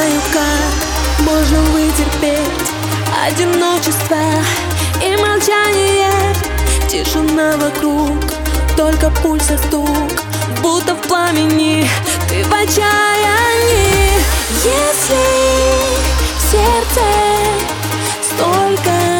знаю, как можно вытерпеть одиночество и молчание. Тишина вокруг, только пульс и стук Будто в пламени ты в отчаянии. Если в сердце столько